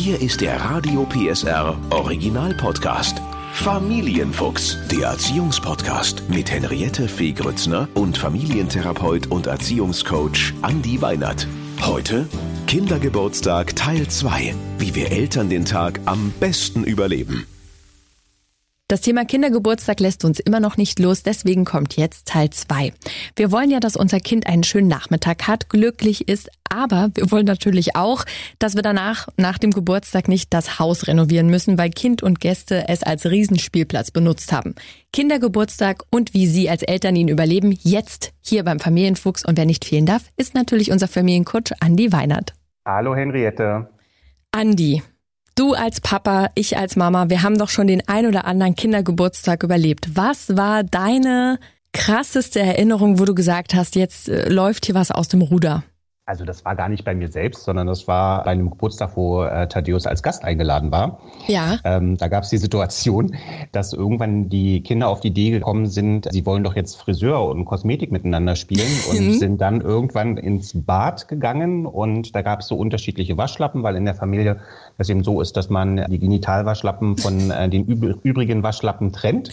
Hier ist der Radio PSR Original Podcast. Familienfuchs, der Erziehungspodcast mit Henriette Fee Grützner und Familientherapeut und Erziehungscoach Andi Weinert. Heute Kindergeburtstag Teil 2. Wie wir Eltern den Tag am besten überleben. Das Thema Kindergeburtstag lässt uns immer noch nicht los, deswegen kommt jetzt Teil 2. Wir wollen ja, dass unser Kind einen schönen Nachmittag hat, glücklich ist, aber wir wollen natürlich auch, dass wir danach, nach dem Geburtstag nicht das Haus renovieren müssen, weil Kind und Gäste es als Riesenspielplatz benutzt haben. Kindergeburtstag und wie Sie als Eltern ihn überleben, jetzt hier beim Familienfuchs und wer nicht fehlen darf, ist natürlich unser Familiencoach Andi Weinert. Hallo Henriette. Andi, Du als Papa, ich als Mama, wir haben doch schon den ein oder anderen Kindergeburtstag überlebt. Was war deine krasseste Erinnerung, wo du gesagt hast, jetzt äh, läuft hier was aus dem Ruder? Also das war gar nicht bei mir selbst, sondern das war bei einem Geburtstag, wo äh, Thaddeus als Gast eingeladen war. Ja. Ähm, da gab es die Situation, dass irgendwann die Kinder auf die Idee gekommen sind, sie wollen doch jetzt Friseur und Kosmetik miteinander spielen und mhm. sind dann irgendwann ins Bad gegangen und da gab es so unterschiedliche Waschlappen, weil in der Familie das eben so ist, dass man die Genitalwaschlappen von äh, den übrigen Waschlappen trennt.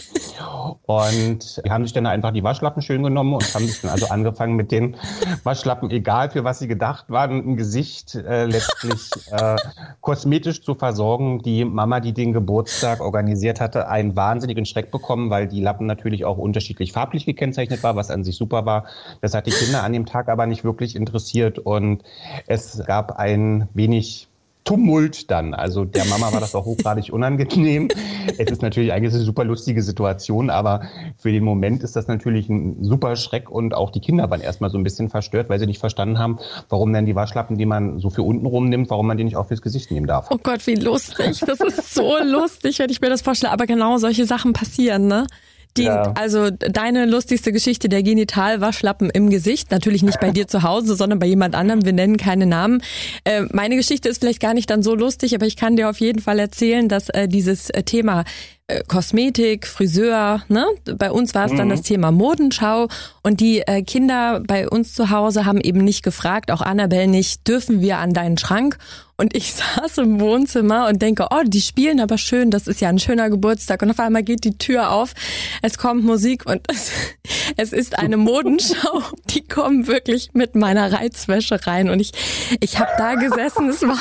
Und die haben sich dann einfach die Waschlappen schön genommen und haben sich dann also angefangen mit den Waschlappen, egal für was sie gedacht waren, ein Gesicht äh, letztlich äh, kosmetisch zu versorgen. Die Mama, die den Geburtstag organisiert hatte, einen wahnsinnigen Schreck bekommen, weil die Lappen natürlich auch unterschiedlich farblich gekennzeichnet war, was an sich super war. Das hat die Kinder an dem Tag aber nicht wirklich interessiert und es gab ein wenig Tumult dann. Also der Mama war das auch hochgradig unangenehm. Es ist natürlich eigentlich eine super lustige Situation, aber für den Moment ist das natürlich ein super Schreck und auch die Kinder waren erstmal so ein bisschen verstört, weil sie nicht verstanden haben, warum denn die Waschlappen, die man so für unten rum nimmt, warum man die nicht auch fürs Gesicht nehmen darf. Oh Gott, wie lustig. Das ist so lustig, wenn ich mir das vorstelle. Aber genau solche Sachen passieren, ne? Die, ja. Also deine lustigste Geschichte, der Genitalwaschlappen im Gesicht, natürlich nicht bei dir zu Hause, sondern bei jemand anderem. Wir nennen keine Namen. Äh, meine Geschichte ist vielleicht gar nicht dann so lustig, aber ich kann dir auf jeden Fall erzählen, dass äh, dieses äh, Thema äh, Kosmetik, Friseur, ne? Bei uns war es mhm. dann das Thema Modenschau und die äh, Kinder bei uns zu Hause haben eben nicht gefragt, auch Annabelle nicht, dürfen wir an deinen Schrank? Und ich saß im Wohnzimmer und denke, oh, die spielen aber schön, das ist ja ein schöner Geburtstag. Und auf einmal geht die Tür auf, es kommt Musik und es, es ist eine Modenschau. Die kommen wirklich mit meiner Reizwäsche rein. Und ich, ich habe da gesessen, es war,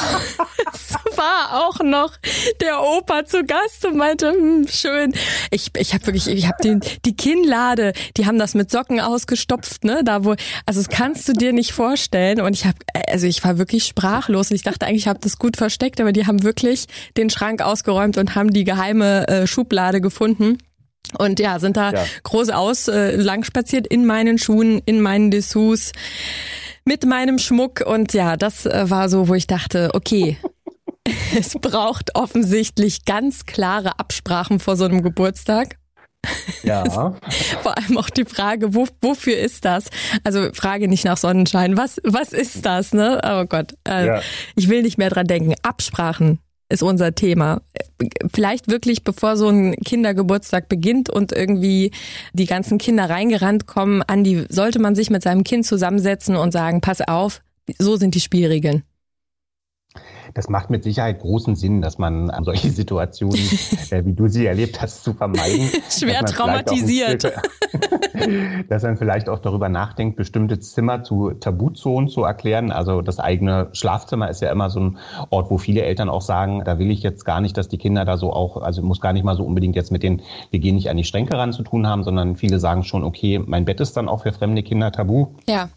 es war auch noch der Opa zu Gast und meinte, hm, schön. Ich, ich habe wirklich, ich habe den die Kinnlade, die haben das mit Socken ausgestopft, ne? Da wo, also das kannst du dir nicht vorstellen. Und ich habe, also ich war wirklich sprachlos. Und ich dachte eigentlich, ich habe das gut versteckt, aber die haben wirklich den Schrank ausgeräumt und haben die geheime äh, Schublade gefunden. Und ja, sind da ja. groß aus äh, lang spaziert in meinen Schuhen, in meinen Dessous, mit meinem Schmuck. Und ja, das äh, war so, wo ich dachte, okay, es braucht offensichtlich ganz klare Absprachen vor so einem Geburtstag. Ja. Vor allem auch die Frage, wo, wofür ist das? Also Frage nicht nach Sonnenschein. Was, was ist das, ne? Oh Gott. Äh, ja. Ich will nicht mehr dran denken. Absprachen ist unser Thema. Vielleicht wirklich, bevor so ein Kindergeburtstag beginnt und irgendwie die ganzen Kinder reingerannt kommen, Andi, sollte man sich mit seinem Kind zusammensetzen und sagen, pass auf, so sind die Spielregeln. Das macht mit Sicherheit großen Sinn, dass man an solche Situationen, äh, wie du sie erlebt hast, zu vermeiden. Schwer traumatisiert. dass man vielleicht auch darüber nachdenkt, bestimmte Zimmer zu Tabuzonen zu erklären. Also das eigene Schlafzimmer ist ja immer so ein Ort, wo viele Eltern auch sagen, da will ich jetzt gar nicht, dass die Kinder da so auch, also muss gar nicht mal so unbedingt jetzt mit den, wir gehen nicht an die Schränke ran zu tun haben, sondern viele sagen schon, okay, mein Bett ist dann auch für fremde Kinder tabu. Ja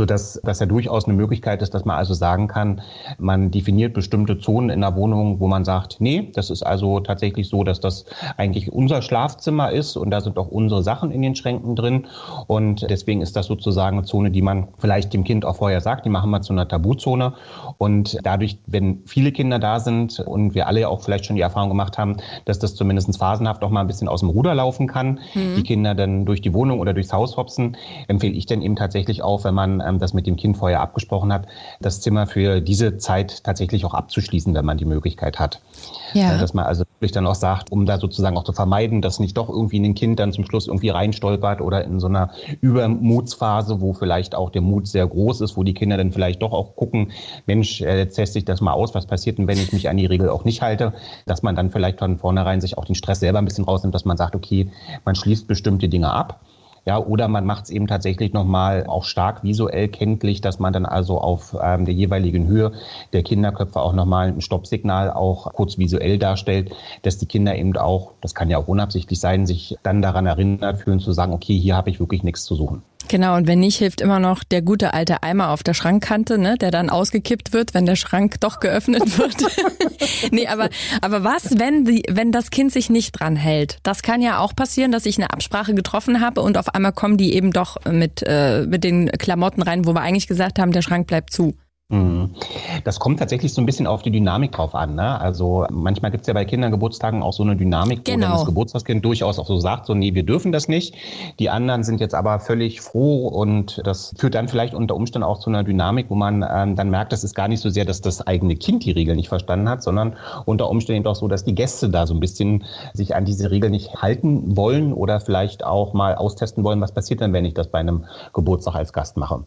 so dass das ja durchaus eine Möglichkeit ist, dass man also sagen kann, man definiert bestimmte Zonen in der Wohnung, wo man sagt, nee, das ist also tatsächlich so, dass das eigentlich unser Schlafzimmer ist und da sind auch unsere Sachen in den Schränken drin und deswegen ist das sozusagen eine Zone, die man vielleicht dem Kind auch vorher sagt, die machen wir zu einer Tabuzone und dadurch, wenn viele Kinder da sind und wir alle auch vielleicht schon die Erfahrung gemacht haben, dass das zumindest phasenhaft auch mal ein bisschen aus dem Ruder laufen kann, mhm. die Kinder dann durch die Wohnung oder durchs Haus hopsen, empfehle ich dann eben tatsächlich auch, wenn man das mit dem Kind vorher abgesprochen hat, das Zimmer für diese Zeit tatsächlich auch abzuschließen, wenn man die Möglichkeit hat. Ja. Dass man also wirklich dann auch sagt, um da sozusagen auch zu vermeiden, dass nicht doch irgendwie ein Kind dann zum Schluss irgendwie reinstolpert oder in so einer Übermutsphase, wo vielleicht auch der Mut sehr groß ist, wo die Kinder dann vielleicht doch auch gucken, Mensch, äh, jetzt teste ich das mal aus, was passiert denn, wenn ich mich an die Regel auch nicht halte, dass man dann vielleicht von vornherein sich auch den Stress selber ein bisschen rausnimmt, dass man sagt, okay, man schließt bestimmte Dinge ab ja, oder man macht es eben tatsächlich nochmal auch stark visuell kenntlich, dass man dann also auf ähm, der jeweiligen Höhe der Kinderköpfe auch nochmal ein Stoppsignal auch kurz visuell darstellt, dass die Kinder eben auch, das kann ja auch unabsichtlich sein, sich dann daran erinnert fühlen zu sagen, okay, hier habe ich wirklich nichts zu suchen. Genau, und wenn nicht, hilft immer noch der gute alte Eimer auf der Schrankkante, ne, der dann ausgekippt wird, wenn der Schrank doch geöffnet wird. nee, aber, aber was, wenn, die, wenn das Kind sich nicht dran hält? Das kann ja auch passieren, dass ich eine Absprache getroffen habe und auf einmal kommen die eben doch mit, äh, mit den Klamotten rein, wo wir eigentlich gesagt haben, der Schrank bleibt zu. Mhm. Das kommt tatsächlich so ein bisschen auf die Dynamik drauf an. Ne? Also manchmal gibt es ja bei Kindergeburtstagen auch so eine Dynamik, genau. wo dann das. Geburtstagskind durchaus auch so sagt, so nee, wir dürfen das nicht. Die anderen sind jetzt aber völlig froh und das führt dann vielleicht unter Umständen auch zu einer Dynamik, wo man ähm, dann merkt, das ist gar nicht so sehr, dass das eigene Kind die Regel nicht verstanden hat, sondern unter Umständen auch so, dass die Gäste da so ein bisschen sich an diese Regel nicht halten wollen oder vielleicht auch mal austesten wollen, was passiert denn, wenn ich das bei einem Geburtstag als Gast mache.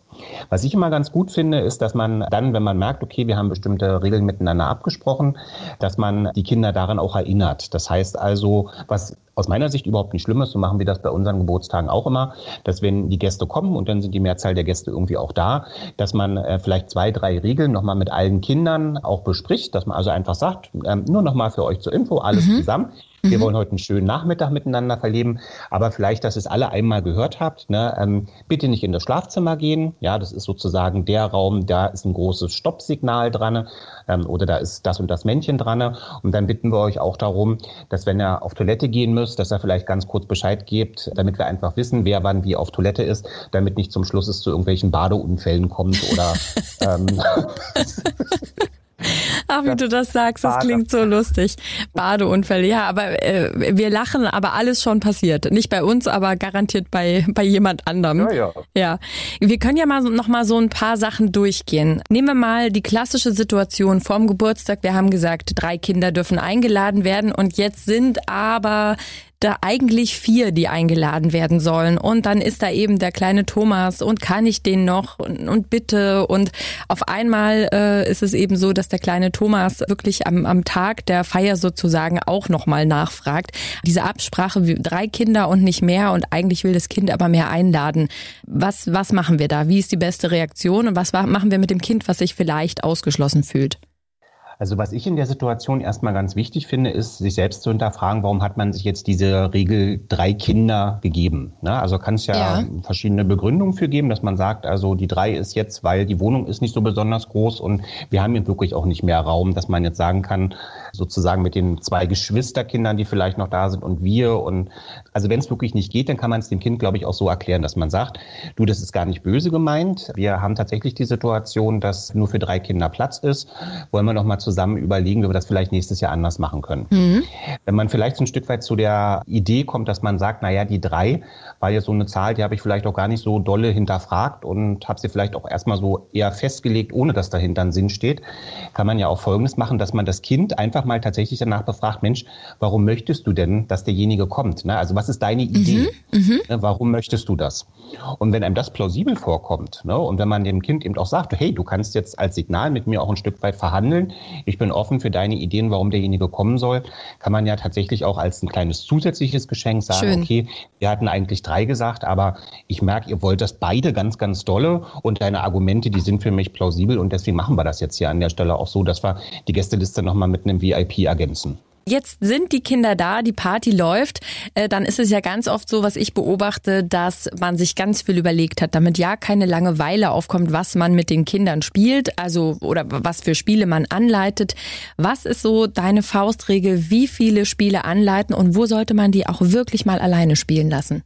Was ich immer ganz gut finde, ist, dass man dann, wenn man merkt, okay, wir haben bestimmte Regeln miteinander abgesprochen, dass man die Kinder daran auch erinnert. Das heißt also, was aus meiner Sicht überhaupt nicht schlimm ist, so machen wir das bei unseren Geburtstagen auch immer, dass wenn die Gäste kommen und dann sind die Mehrzahl der Gäste irgendwie auch da, dass man äh, vielleicht zwei, drei Regeln nochmal mit allen Kindern auch bespricht, dass man also einfach sagt, ähm, nur nochmal für euch zur Info, alles mhm. zusammen. Wir mhm. wollen heute einen schönen Nachmittag miteinander verleben, aber vielleicht, dass ihr es alle einmal gehört habt. Ne? Ähm, bitte nicht in das Schlafzimmer gehen. Ja, das ist sozusagen der Raum, da ist ein großes Stoppsignal dran ähm, oder da ist das und das Männchen dran. Und dann bitten wir euch auch darum, dass wenn ihr auf Toilette gehen müsst, dass er vielleicht ganz kurz Bescheid gibt, damit wir einfach wissen, wer wann wie auf Toilette ist, damit nicht zum Schluss es zu irgendwelchen Badeunfällen kommt oder ähm, Ach, wie du das sagst, das klingt so lustig. Badeunfälle, ja, aber äh, wir lachen, aber alles schon passiert. Nicht bei uns, aber garantiert bei, bei jemand anderem. Ja, ja. ja. Wir können ja mal noch mal so ein paar Sachen durchgehen. Nehmen wir mal die klassische Situation vorm Geburtstag. Wir haben gesagt, drei Kinder dürfen eingeladen werden und jetzt sind aber da eigentlich vier, die eingeladen werden sollen. Und dann ist da eben der kleine Thomas und kann ich den noch und, und bitte. Und auf einmal äh, ist es eben so, dass der kleine Thomas wirklich am, am Tag der Feier sozusagen auch nochmal nachfragt. Diese Absprache, drei Kinder und nicht mehr und eigentlich will das Kind aber mehr einladen. Was, was machen wir da? Wie ist die beste Reaktion und was machen wir mit dem Kind, was sich vielleicht ausgeschlossen fühlt? Also was ich in der Situation erstmal ganz wichtig finde, ist, sich selbst zu hinterfragen, warum hat man sich jetzt diese Regel drei Kinder gegeben? Ne? Also kann es ja, ja, verschiedene Begründungen für geben, dass man sagt, also die drei ist jetzt, weil die Wohnung ist nicht so besonders groß und wir haben hier wirklich auch nicht mehr Raum, dass man jetzt sagen kann, sozusagen mit den zwei Geschwisterkindern, die vielleicht noch da sind und wir und also wenn es wirklich nicht geht, dann kann man es dem Kind, glaube ich, auch so erklären, dass man sagt, du, das ist gar nicht böse gemeint. Wir haben tatsächlich die Situation, dass nur für drei Kinder Platz ist. Wollen wir noch mal zusammen überlegen, wie wir das vielleicht nächstes Jahr anders machen können. Mhm. Wenn man vielleicht so ein Stück weit zu der Idee kommt, dass man sagt, na ja, die drei war jetzt so eine Zahl, die habe ich vielleicht auch gar nicht so dolle hinterfragt und habe sie vielleicht auch erstmal so eher festgelegt, ohne dass dahinter ein Sinn steht, kann man ja auch Folgendes machen, dass man das Kind einfach mal tatsächlich danach befragt, Mensch, warum möchtest du denn, dass derjenige kommt? Ne? Also was ist deine Idee? Mhm, mhm, warum möchtest du das? Und wenn einem das plausibel vorkommt ne, und wenn man dem Kind eben auch sagt, hey, du kannst jetzt als Signal mit mir auch ein Stück weit verhandeln, ich bin offen für deine Ideen, warum derjenige kommen soll, kann man ja tatsächlich auch als ein kleines zusätzliches Geschenk sagen, Schön. okay, wir hatten eigentlich drei gesagt, aber ich merke, ihr wollt das beide ganz, ganz dolle und deine Argumente, die sind für mich plausibel und deswegen machen wir das jetzt hier an der Stelle auch so, dass wir die Gästeliste nochmal mit einem VIP ergänzen. Jetzt sind die Kinder da, die Party läuft, äh, dann ist es ja ganz oft so, was ich beobachte, dass man sich ganz viel überlegt hat, damit ja keine Langeweile aufkommt, was man mit den Kindern spielt, also oder was für Spiele man anleitet. Was ist so deine Faustregel, wie viele Spiele anleiten und wo sollte man die auch wirklich mal alleine spielen lassen?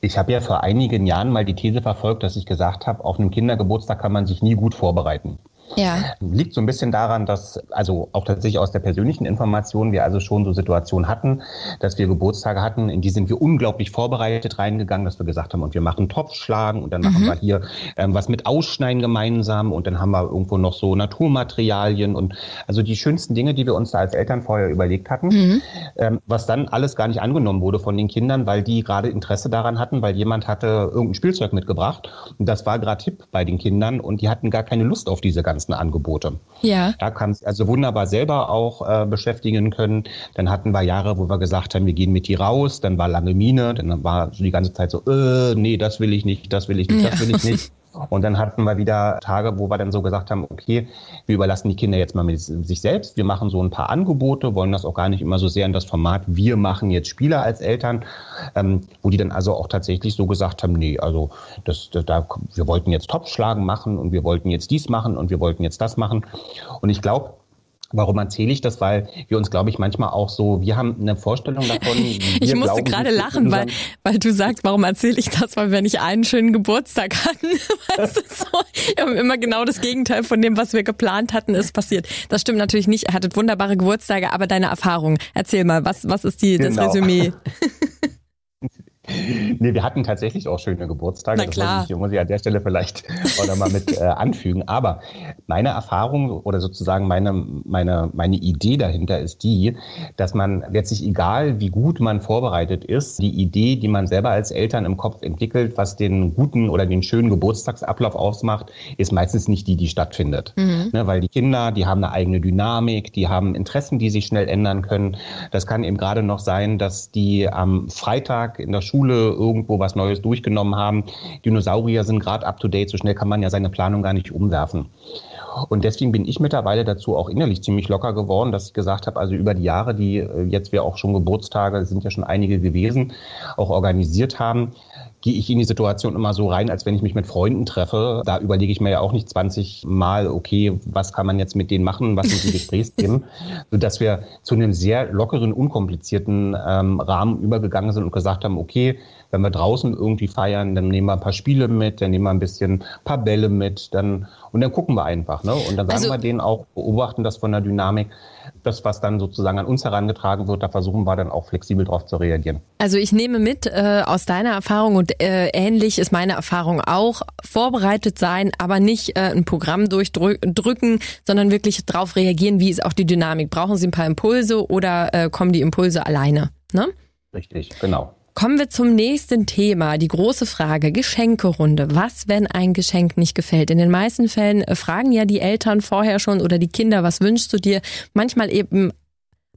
Ich habe ja vor einigen Jahren mal die These verfolgt, dass ich gesagt habe, auf einem Kindergeburtstag kann man sich nie gut vorbereiten. Ja. Liegt so ein bisschen daran, dass, also auch tatsächlich aus der persönlichen Information, wir also schon so Situationen hatten, dass wir Geburtstage hatten, in die sind wir unglaublich vorbereitet reingegangen, dass wir gesagt haben, und wir machen Topfschlagen und dann mhm. machen wir hier ähm, was mit Ausschneiden gemeinsam und dann haben wir irgendwo noch so Naturmaterialien und also die schönsten Dinge, die wir uns da als Eltern vorher überlegt hatten, mhm. ähm, was dann alles gar nicht angenommen wurde von den Kindern, weil die gerade Interesse daran hatten, weil jemand hatte irgendein Spielzeug mitgebracht und das war gerade hip bei den Kindern und die hatten gar keine Lust auf diese ganzen Angebote. Ja. Da kann es also wunderbar selber auch äh, beschäftigen können. Dann hatten wir Jahre, wo wir gesagt haben, wir gehen mit die raus, dann war lange Mine, dann war so die ganze Zeit so, äh, nee, das will ich nicht, das will ich nicht, das will ich nicht. Und dann hatten wir wieder Tage, wo wir dann so gesagt haben, okay, wir überlassen die Kinder jetzt mal mit sich selbst. Wir machen so ein paar Angebote, wollen das auch gar nicht immer so sehr in das Format, wir machen jetzt Spieler als Eltern, ähm, wo die dann also auch tatsächlich so gesagt haben, nee, also das, das, da, wir wollten jetzt Topfschlagen machen und wir wollten jetzt dies machen und wir wollten jetzt das machen. Und ich glaube, Warum erzähle ich das? Weil wir uns, glaube ich, manchmal auch so, wir haben eine Vorstellung davon. ich musste gerade lachen, weil, weil du sagst, warum erzähle ich das? Weil wir nicht einen schönen Geburtstag hatten. weißt du, so, wir haben immer genau das Gegenteil von dem, was wir geplant hatten, ist passiert. Das stimmt natürlich nicht. Ihr hattet wunderbare Geburtstage, aber deine Erfahrung. Erzähl mal, was, was ist die, das genau. Resümee? Nee, wir hatten tatsächlich auch schöne Geburtstage. Na klar. Das muss ich, muss ich an der Stelle vielleicht auch mal mit äh, anfügen. Aber meine Erfahrung oder sozusagen meine, meine, meine Idee dahinter ist die, dass man letztlich, egal wie gut man vorbereitet ist, die Idee, die man selber als Eltern im Kopf entwickelt, was den guten oder den schönen Geburtstagsablauf ausmacht, ist meistens nicht die, die stattfindet. Mhm. Ne, weil die Kinder, die haben eine eigene Dynamik, die haben Interessen, die sich schnell ändern können. Das kann eben gerade noch sein, dass die am Freitag in der Schule Schule irgendwo was Neues durchgenommen haben. Dinosaurier sind gerade up to date, so schnell kann man ja seine Planung gar nicht umwerfen. Und deswegen bin ich mittlerweile dazu auch innerlich ziemlich locker geworden, dass ich gesagt habe, also über die Jahre, die äh, jetzt wir auch schon Geburtstage, sind ja schon einige gewesen, auch organisiert haben, gehe ich in die Situation immer so rein, als wenn ich mich mit Freunden treffe. Da überlege ich mir ja auch nicht 20 Mal, okay, was kann man jetzt mit denen machen, was sind die Gesprächsthemen, sodass wir zu einem sehr lockeren, unkomplizierten ähm, Rahmen übergegangen sind und gesagt haben, okay, wenn wir draußen irgendwie feiern, dann nehmen wir ein paar Spiele mit, dann nehmen wir ein bisschen ein paar Bälle mit, dann und dann gucken wir einfach, ne? Und dann sagen also, wir denen auch, beobachten das von der Dynamik, das, was dann sozusagen an uns herangetragen wird, da versuchen wir dann auch flexibel drauf zu reagieren. Also ich nehme mit äh, aus deiner Erfahrung und äh, ähnlich ist meine Erfahrung auch, vorbereitet sein, aber nicht äh, ein Programm durchdrücken, sondern wirklich drauf reagieren, wie ist auch die Dynamik. Brauchen Sie ein paar Impulse oder äh, kommen die Impulse alleine? Ne? Richtig, genau. Kommen wir zum nächsten Thema, die große Frage, Geschenkerunde. Was, wenn ein Geschenk nicht gefällt? In den meisten Fällen äh, fragen ja die Eltern vorher schon oder die Kinder, was wünschst du dir? Manchmal eben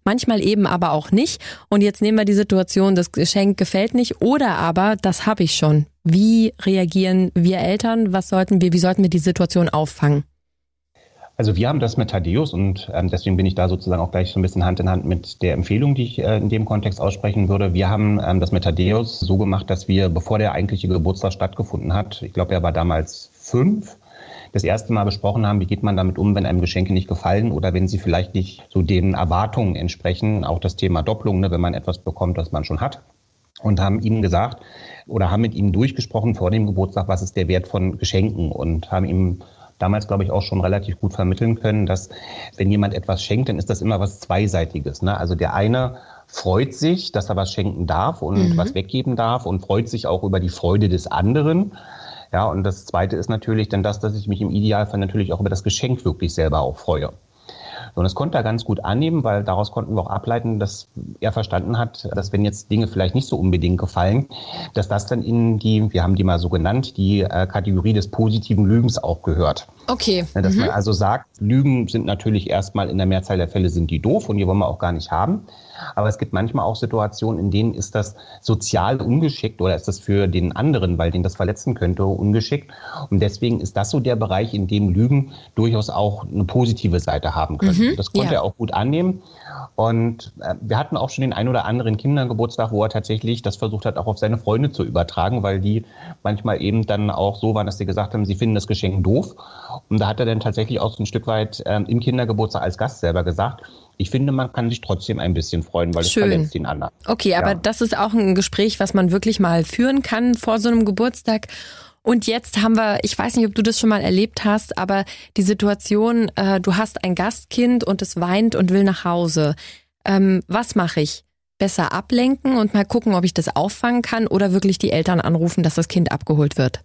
manchmal eben aber auch nicht. Und jetzt nehmen wir die Situation, das Geschenk gefällt nicht oder aber das habe ich schon. Wie reagieren wir Eltern? Was sollten wir, wie sollten wir die Situation auffangen? Also wir haben das mit Thaddeus und ähm, deswegen bin ich da sozusagen auch gleich so ein bisschen Hand in Hand mit der Empfehlung, die ich äh, in dem Kontext aussprechen würde. Wir haben ähm, das mit Thaddeus so gemacht, dass wir, bevor der eigentliche Geburtstag stattgefunden hat, ich glaube, er war damals fünf, das erste Mal besprochen haben, wie geht man damit um, wenn einem Geschenke nicht gefallen oder wenn sie vielleicht nicht so den Erwartungen entsprechen. Auch das Thema Doppelung, ne, wenn man etwas bekommt, das man schon hat. Und haben ihm gesagt oder haben mit ihm durchgesprochen vor dem Geburtstag, was ist der Wert von Geschenken und haben ihm damals, glaube ich, auch schon relativ gut vermitteln können, dass wenn jemand etwas schenkt, dann ist das immer was Zweiseitiges. Ne? Also der eine freut sich, dass er was schenken darf und mhm. was weggeben darf und freut sich auch über die Freude des anderen. Ja, und das Zweite ist natürlich dann das, dass ich mich im Idealfall natürlich auch über das Geschenk wirklich selber auch freue. Und das konnte er ganz gut annehmen, weil daraus konnten wir auch ableiten, dass er verstanden hat, dass wenn jetzt Dinge vielleicht nicht so unbedingt gefallen, dass das dann in die, wir haben die mal so genannt, die äh, Kategorie des positiven Lügens auch gehört. Okay. Dass mhm. man also sagt, Lügen sind natürlich erstmal in der Mehrzahl der Fälle sind die doof und die wollen wir auch gar nicht haben. Aber es gibt manchmal auch Situationen, in denen ist das sozial ungeschickt oder ist das für den anderen, weil den das verletzen könnte, ungeschickt. Und deswegen ist das so der Bereich, in dem Lügen durchaus auch eine positive Seite haben können. Mhm, das konnte ja. er auch gut annehmen. Und äh, wir hatten auch schon den ein oder anderen Kindergeburtstag, wo er tatsächlich das versucht hat, auch auf seine Freunde zu übertragen, weil die manchmal eben dann auch so waren, dass sie gesagt haben, sie finden das Geschenk doof. Und da hat er dann tatsächlich auch so ein Stück weit ähm, im Kindergeburtstag als Gast selber gesagt, ich finde, man kann sich trotzdem ein bisschen freuen, weil Schön. es verletzt den anderen. Okay, aber ja. das ist auch ein Gespräch, was man wirklich mal führen kann vor so einem Geburtstag. Und jetzt haben wir, ich weiß nicht, ob du das schon mal erlebt hast, aber die Situation, äh, du hast ein Gastkind und es weint und will nach Hause. Ähm, was mache ich? Besser ablenken und mal gucken, ob ich das auffangen kann oder wirklich die Eltern anrufen, dass das Kind abgeholt wird?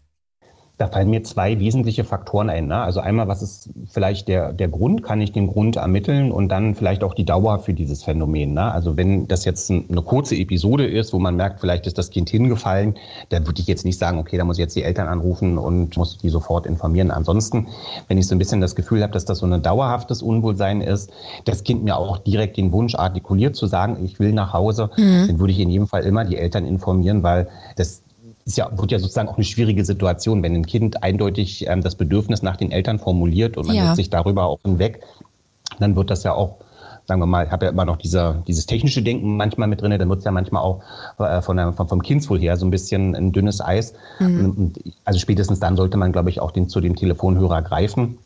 Da fallen mir zwei wesentliche Faktoren ein. Ne? Also einmal, was ist vielleicht der, der Grund? Kann ich den Grund ermitteln und dann vielleicht auch die Dauer für dieses Phänomen? Ne? Also wenn das jetzt eine kurze Episode ist, wo man merkt, vielleicht ist das Kind hingefallen, dann würde ich jetzt nicht sagen, okay, da muss ich jetzt die Eltern anrufen und muss die sofort informieren. Ansonsten, wenn ich so ein bisschen das Gefühl habe, dass das so ein dauerhaftes Unwohlsein ist, das Kind mir auch direkt den Wunsch artikuliert zu sagen, ich will nach Hause, mhm. dann würde ich in jedem Fall immer die Eltern informieren, weil das ist ja, wird ja sozusagen auch eine schwierige Situation, wenn ein Kind eindeutig ähm, das Bedürfnis nach den Eltern formuliert und man ja. setzt sich darüber auch hinweg, dann wird das ja auch sagen wir mal, ich habe ja immer noch dieser, dieses technische Denken manchmal mit drin, dann wird es ja manchmal auch äh, von der, vom, vom Kindswohl her so ein bisschen ein dünnes Eis. Mhm. Und, also spätestens dann sollte man, glaube ich, auch den, zu dem Telefonhörer greifen.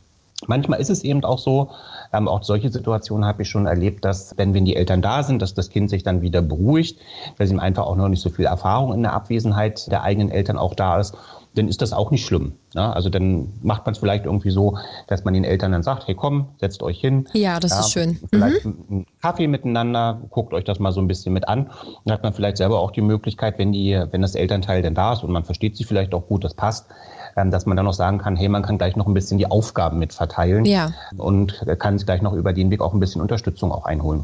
Manchmal ist es eben auch so, ähm, auch solche Situationen habe ich schon erlebt, dass wenn, wenn die Eltern da sind, dass das Kind sich dann wieder beruhigt, weil ihm einfach auch noch nicht so viel Erfahrung in der Abwesenheit der eigenen Eltern auch da ist dann ist das auch nicht schlimm. Ne? Also dann macht man es vielleicht irgendwie so, dass man den Eltern dann sagt, hey komm, setzt euch hin. Ja, das ja, ist schön. Vielleicht mhm. einen Kaffee miteinander, guckt euch das mal so ein bisschen mit an. Dann hat man vielleicht selber auch die Möglichkeit, wenn die, wenn das Elternteil denn da ist und man versteht sich vielleicht auch gut, das passt, dass man dann noch sagen kann, hey, man kann gleich noch ein bisschen die Aufgaben mit verteilen ja. und kann sich gleich noch über den Weg auch ein bisschen Unterstützung auch einholen.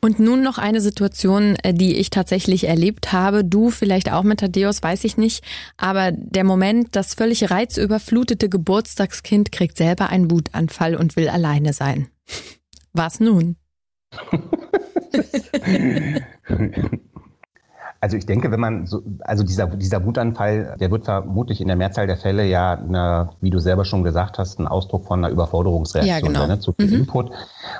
Und nun noch eine Situation, äh, die ich tatsächlich erlebt habe. Du vielleicht auch mit Thaddeus, weiß ich nicht. Aber der Moment, das völlig reizüberflutete Geburtstagskind kriegt selber einen Wutanfall und will alleine sein. Was nun? Also ich denke, wenn man so, also dieser, dieser Wutanfall, der wird vermutlich in der Mehrzahl der Fälle ja, eine, wie du selber schon gesagt hast, ein Ausdruck von einer Überforderungsreaktion ja, genau. ne? zu viel mhm. Input.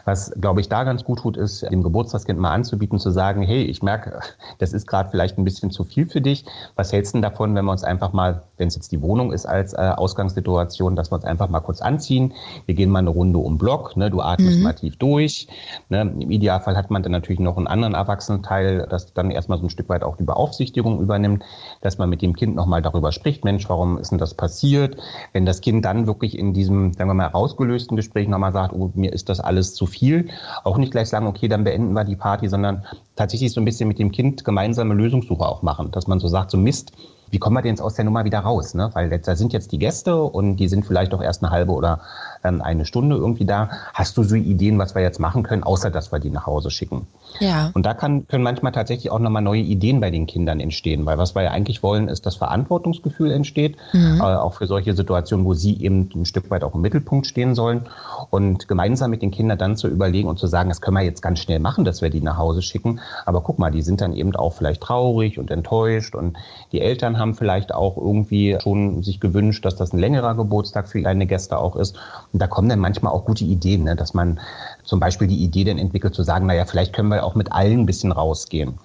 Was, glaube ich, da ganz gut tut, ist, dem Geburtstagskind mal anzubieten, zu sagen, hey, ich merke, das ist gerade vielleicht ein bisschen zu viel für dich. Was hältst du denn davon, wenn wir uns einfach mal, wenn es jetzt die Wohnung ist als äh, Ausgangssituation, dass wir uns einfach mal kurz anziehen. Wir gehen mal eine Runde um Block, ne? du atmest mhm. mal tief durch. Ne? Im Idealfall hat man dann natürlich noch einen anderen Erwachsenenteil, das dann erstmal so ein Stück weit auch die Beaufsichtigung übernimmt, dass man mit dem Kind nochmal darüber spricht, Mensch, warum ist denn das passiert? Wenn das Kind dann wirklich in diesem, sagen wir mal, rausgelösten Gespräch nochmal sagt, oh, mir ist das alles zu viel, auch nicht gleich sagen, okay, dann beenden wir die Party, sondern tatsächlich so ein bisschen mit dem Kind gemeinsame Lösungssuche auch machen, dass man so sagt, so Mist, wie kommen wir denn jetzt aus der Nummer wieder raus? Ne? Weil da sind jetzt die Gäste und die sind vielleicht auch erst eine halbe oder ähm, eine Stunde irgendwie da. Hast du so Ideen, was wir jetzt machen können, außer dass wir die nach Hause schicken? Ja. Und da kann, können manchmal tatsächlich auch nochmal neue Ideen bei den Kindern entstehen, weil was wir ja eigentlich wollen, ist, dass Verantwortungsgefühl entsteht, mhm. äh, auch für solche Situationen, wo sie eben ein Stück weit auch im Mittelpunkt stehen sollen und gemeinsam mit den Kindern dann zu überlegen und zu sagen, das können wir jetzt ganz schnell machen, dass wir die nach Hause schicken, aber guck mal, die sind dann eben auch vielleicht traurig und enttäuscht und die Eltern haben vielleicht auch irgendwie schon sich gewünscht, dass das ein längerer Geburtstag für kleine Gäste auch ist und da kommen dann manchmal auch gute Ideen, ne, dass man zum Beispiel die Idee dann entwickelt zu sagen, naja, vielleicht können wir auch mit allen ein bisschen rausgehen.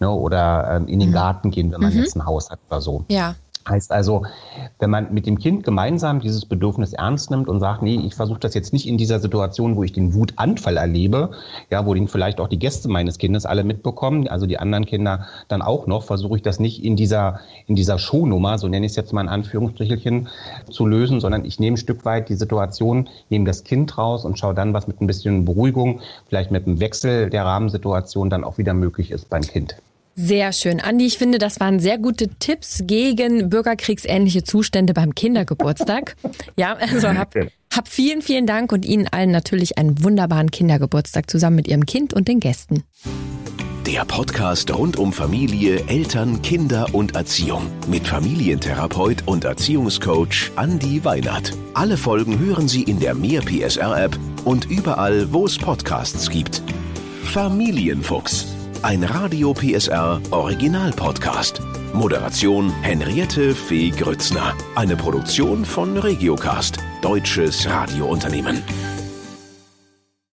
Ne, oder ähm, in den mhm. Garten gehen, wenn man mhm. jetzt ein Haus hat oder so. Ja. Heißt also, wenn man mit dem Kind gemeinsam dieses Bedürfnis ernst nimmt und sagt, nee, ich versuche das jetzt nicht in dieser Situation, wo ich den Wutanfall erlebe, ja, wo den vielleicht auch die Gäste meines Kindes alle mitbekommen, also die anderen Kinder dann auch noch, versuche ich das nicht in dieser, in dieser Shownummer, so nenne ich es jetzt mal in Anführungsstrichelchen, zu lösen, sondern ich nehme ein Stück weit die Situation, nehme das Kind raus und schaue dann, was mit ein bisschen Beruhigung, vielleicht mit einem Wechsel der Rahmensituation dann auch wieder möglich ist beim Kind. Sehr schön. Andi, ich finde, das waren sehr gute Tipps gegen bürgerkriegsähnliche Zustände beim Kindergeburtstag. ja, also hab, hab vielen, vielen Dank und Ihnen allen natürlich einen wunderbaren Kindergeburtstag zusammen mit Ihrem Kind und den Gästen. Der Podcast rund um Familie, Eltern, Kinder und Erziehung mit Familientherapeut und Erziehungscoach Andi Weinert. Alle Folgen hören Sie in der Mehr PSR App und überall, wo es Podcasts gibt. Familienfuchs ein Radio PSR Original Podcast. Moderation Henriette Fee Grützner. Eine Produktion von Regiocast, deutsches Radiounternehmen.